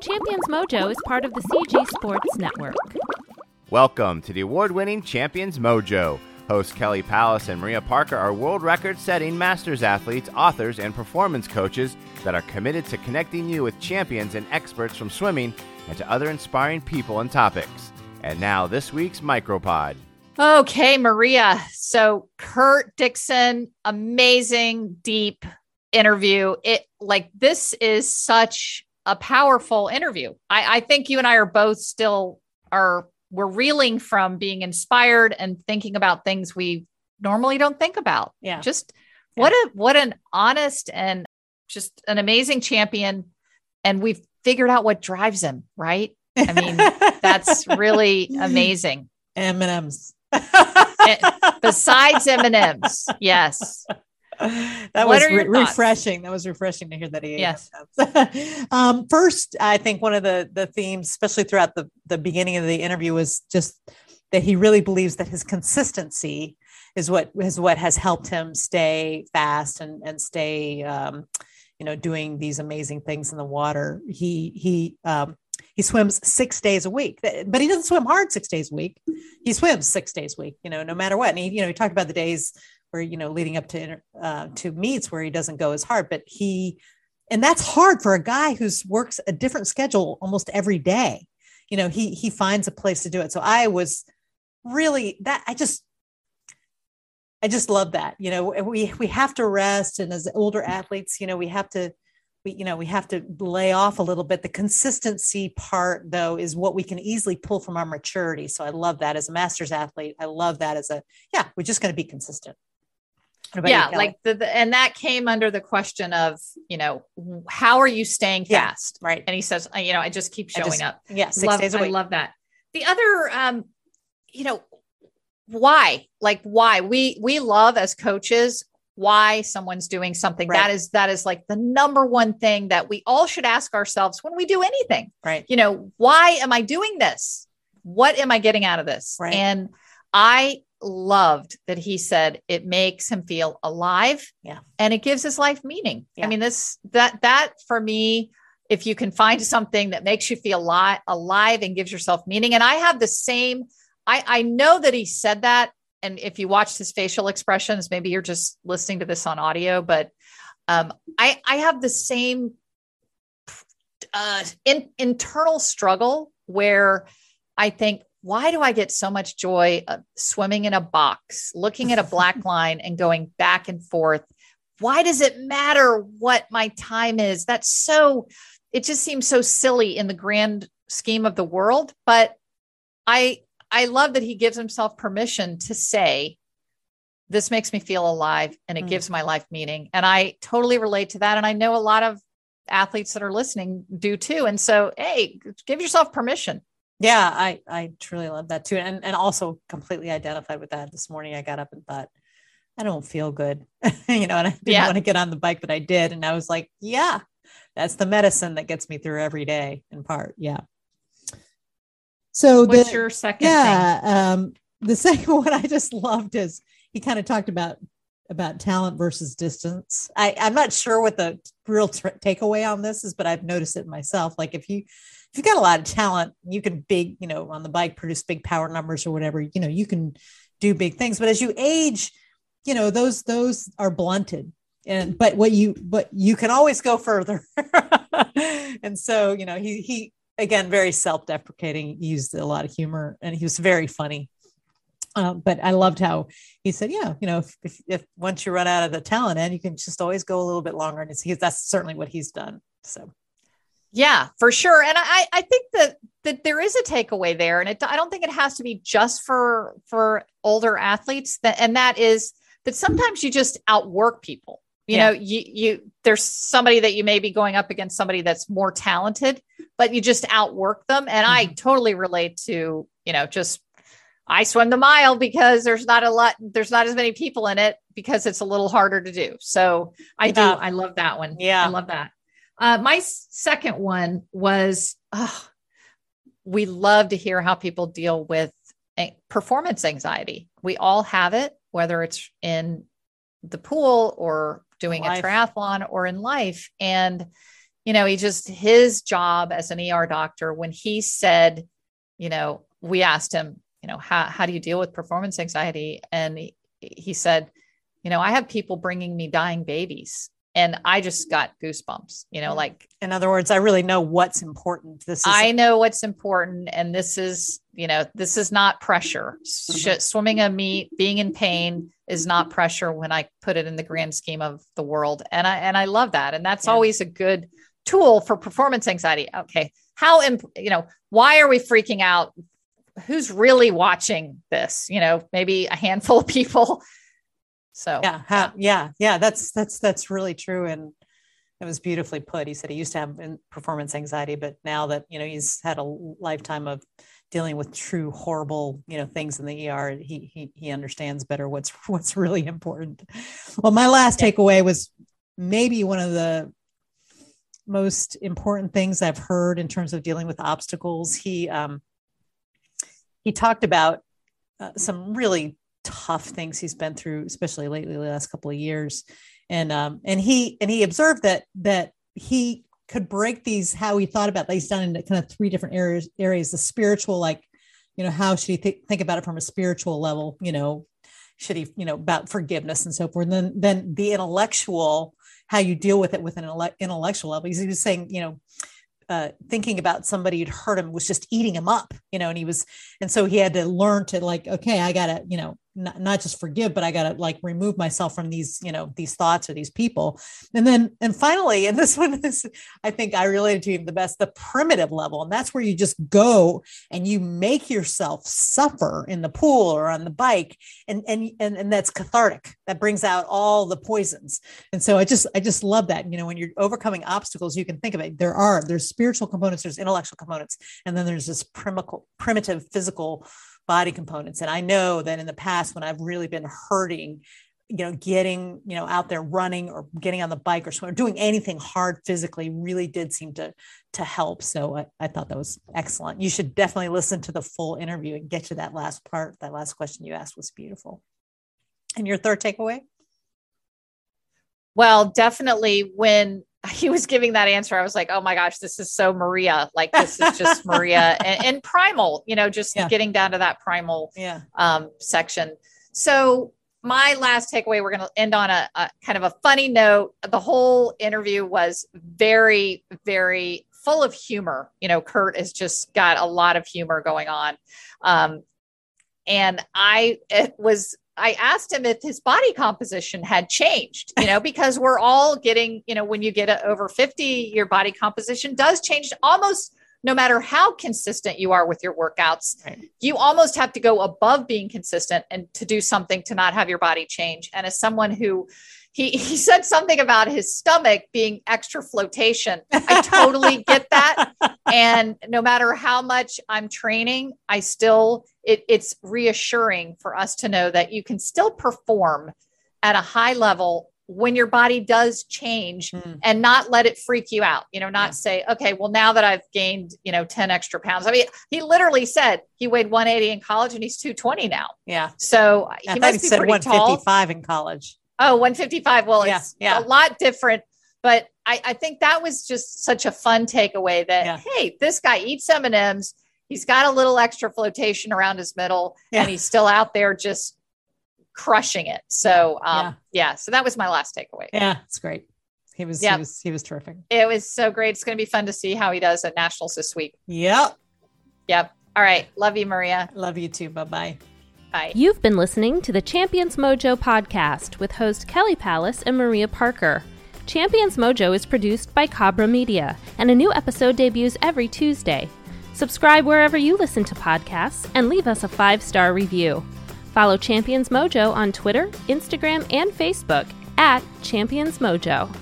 Champions Mojo is part of the CG Sports Network. Welcome to the award winning Champions Mojo. Hosts Kelly Palace and Maria Parker are world record setting masters athletes, authors, and performance coaches that are committed to connecting you with champions and experts from swimming and to other inspiring people and topics. And now, this week's Micropod. Okay, Maria. So, Kurt Dixon, amazing, deep interview. It like this is such a powerful interview. I, I think you and I are both still are we're reeling from being inspired and thinking about things we normally don't think about. Yeah. Just what a what an honest and just an amazing champion. And we've figured out what drives him, right? I mean, that's really amazing. M&Ms. Besides M&Ms. Yes. that What was re- refreshing. That was refreshing to hear that he Yes. Um, first, I think one of the the themes, especially throughout the the beginning of the interview, was just that he really believes that his consistency is what is what has helped him stay fast and and stay um, you know doing these amazing things in the water. He he um, he swims six days a week, but he doesn't swim hard six days a week. He swims six days a week, you know, no matter what. And he, you know, he talked about the days where you know leading up to uh, to meets where he doesn't go as hard, but he and that's hard for a guy who's works a different schedule almost every day. You know, he he finds a place to do it. So I was really that I just I just love that. You know, we we have to rest, and as older athletes, you know, we have to we you know we have to lay off a little bit. The consistency part, though, is what we can easily pull from our maturity. So I love that as a masters athlete. I love that as a yeah. We're just going to be consistent. Yeah like the, the and that came under the question of you know how are you staying Yeah, fast right. and he says you know i just keep showing just- up yeah, six love, days a i week. love that the other um you know why like why we we love as coaches why someone's doing something Right. that is that is like the number one thing that we all should ask ourselves when we do anything right. you know, why am I doing this? What am I getting out of this? Right. And I loved that he said it makes him feel alive. Yeah. And it gives his life meaning. Yeah. I mean, this, that, that for me, if you can find something that makes you feel li- alive and gives yourself meaning. And I have the same, I, I know that he said that. And if you watched his facial expressions, maybe you're just listening to this on audio, but um, I, I have the same uh, in, internal struggle where I think, why do I get so much joy of swimming in a box, looking at a black line and going back and forth? Why does it matter what my time is? That's so, it just seems so silly in the grand scheme of the world. But I, I love that he gives himself permission to say, this makes me feel alive and it Mm. gives my life meaning. And I totally relate to that. And I know a lot of athletes that are listening do too. And so, hey, give yourself permission. Yeah, I I truly love that too, and and also completely identified with that. This morning, I got up and thought, I don't feel good, you know, and I didn't Yeah. want to get on the bike, but I did, and I was like, yeah, that's the medicine that gets me through every day. In part, yeah. So What's the, your second thing? yeah, um, the second one I just loved is he kind of talked about about talent versus distance. I, I'm not sure what the real t- takeaway on this is, but I've noticed it myself. Like if you you've got a lot of talent, you can big, you know, on the bike produce big power numbers or whatever. You know, you can do big things. But as you age, you know, those those are blunted. And but what you but you can always go further. and so, you know, he he again very self-deprecating, used a lot of humor, and he was very funny. Um, but I loved how he said, "Yeah, you know, if, if, if once you run out of the talent and you can just always go a little bit longer." And it's, he, that's certainly what he's done. So, Yeah, for sure. And I, I think that that there is a takeaway there, and it, I don't think it has to be just for for older athletes. That and that is that sometimes you just outwork people. You Yeah. know, you you there's somebody that you may be going up against somebody that's more talented, but you just outwork them. And I mm-hmm. totally relate to you know just I swim the mile because there's not a lot, there's not as many people in it because it's a little harder to do. So I do, I love that one. Yeah. I love that. Uh, my second one was oh, we love to hear how people deal with performance anxiety. We all have it, whether it's in the pool or doing Life. a triathlon or in life. And you know, he just his job as an ER doctor when he said, you know, we asked him, you know, how how do you deal with performance anxiety? And he, he said, you know, I have people bringing me dying babies and I just got goosebumps, you know, like in other words, I really know what's important. This is I know what's important and this is, you know, this is not pressure. Mm-hmm. Swimming a meet, being in pain is not pressure when I put it in the grand scheme of the world. And I and I love that. And that's yeah. always a good tool for performance anxiety. Okay. How imp- you know, why are we freaking out? Who's really watching this? You know, maybe a handful of people so yeah, ha- yeah, yeah, that's that's that's really true, and it was beautifully put. He said he used to have performance anxiety, but now that you know he's had a lifetime of dealing with true horrible you know things in the ER, he he he understands better what's what's really important. Well, my last yeah. takeaway was maybe one of the most important things I've heard in terms of dealing with obstacles. He um, he talked about uh, some really tough things he's been through, especially lately, the last couple of years. And um, and he and he observed that that he could break these how he thought about these down into kind of three different areas areas the spiritual like you know how should he th- think about it from a spiritual level? You know should he you know about forgiveness and so forth? And then then the intellectual how you deal with it with an intellectual level. He was saying you know uh, thinking about somebody who'd hurt him was just eating him up, you know, and he was, and so he had to learn to like, okay, I gotta, you know, not, not just forgive, but I gotta like remove myself from these, you know, these thoughts or these people. And then, and finally, and this one is, I think I related to him the best, the primitive level. And that's where you just go and you make yourself suffer in the pool or on the bike. And, and, and, and that's cathartic. That brings out all the poisons. And so I just, I just love that, you know, when you're overcoming obstacles, you can think of it. There are, there's spiritual components, there's intellectual components, and then there's this primical, primitive physical body components. And I know that in the past, when I've really been hurting, you know, getting, you know, out there running or getting on the bike or or doing anything hard physically really did seem to to help. So I, I thought that was excellent. You should definitely listen to the full interview and get to that last part. That last question you asked was beautiful. And your third takeaway? Well, definitely when he was giving that answer, I was like, oh my gosh, this is so Maria. Like this is just Maria and, and, primal, you know, just yeah. getting down to that primal yeah. um, section. So my last takeaway, we're going to end on a, a kind of a funny note. The whole interview was very, very full of humor. You know, Kurt has just got a lot of humor going on. Um, and I it was I asked him if his body composition had changed, you know, because we're all getting, you know, when you get over 50, your body composition does change almost no matter how consistent you are with your workouts. Right. You almost have to go above being consistent and to do something to not have your body change. And as someone who he, he said something about his stomach being extra flotation. I totally get that. And no matter how much I'm training, I still, it, it's reassuring for us to know that you can still perform at a high level when your body does change mm. and not let it freak you out you know not yeah. say okay well now that i've gained you know 10 extra pounds i mean he literally said he weighed 180 in college and he's 220 now yeah so he must he be said 155 tall. in college Oh, 155. Well, yeah, it's yeah. a lot different, but I, I, think that was just such a fun takeaway that, yeah. hey, this guy eats M&Ms. He's got a little extra flotation around his middle yeah. and he's still out there just crushing it. So, um, yeah. So that was my last takeaway. Yeah. It's great. He was, yep. he was, he was terrific. It was so great. It's going to be fun to see how he does at nationals this week. Yep. Yep. All right. Love you, Maria. Love you too. Bye-bye. Bye. You've been listening to the Champions Mojo podcast with host Kelly Palace and Maria Parker. Champions Mojo is produced by Cabra Media, and a new episode debuts every Tuesday. Subscribe wherever you listen to podcasts and leave us a five star review. Follow Champions Mojo on Twitter, Instagram, and Facebook at Champions Mojo.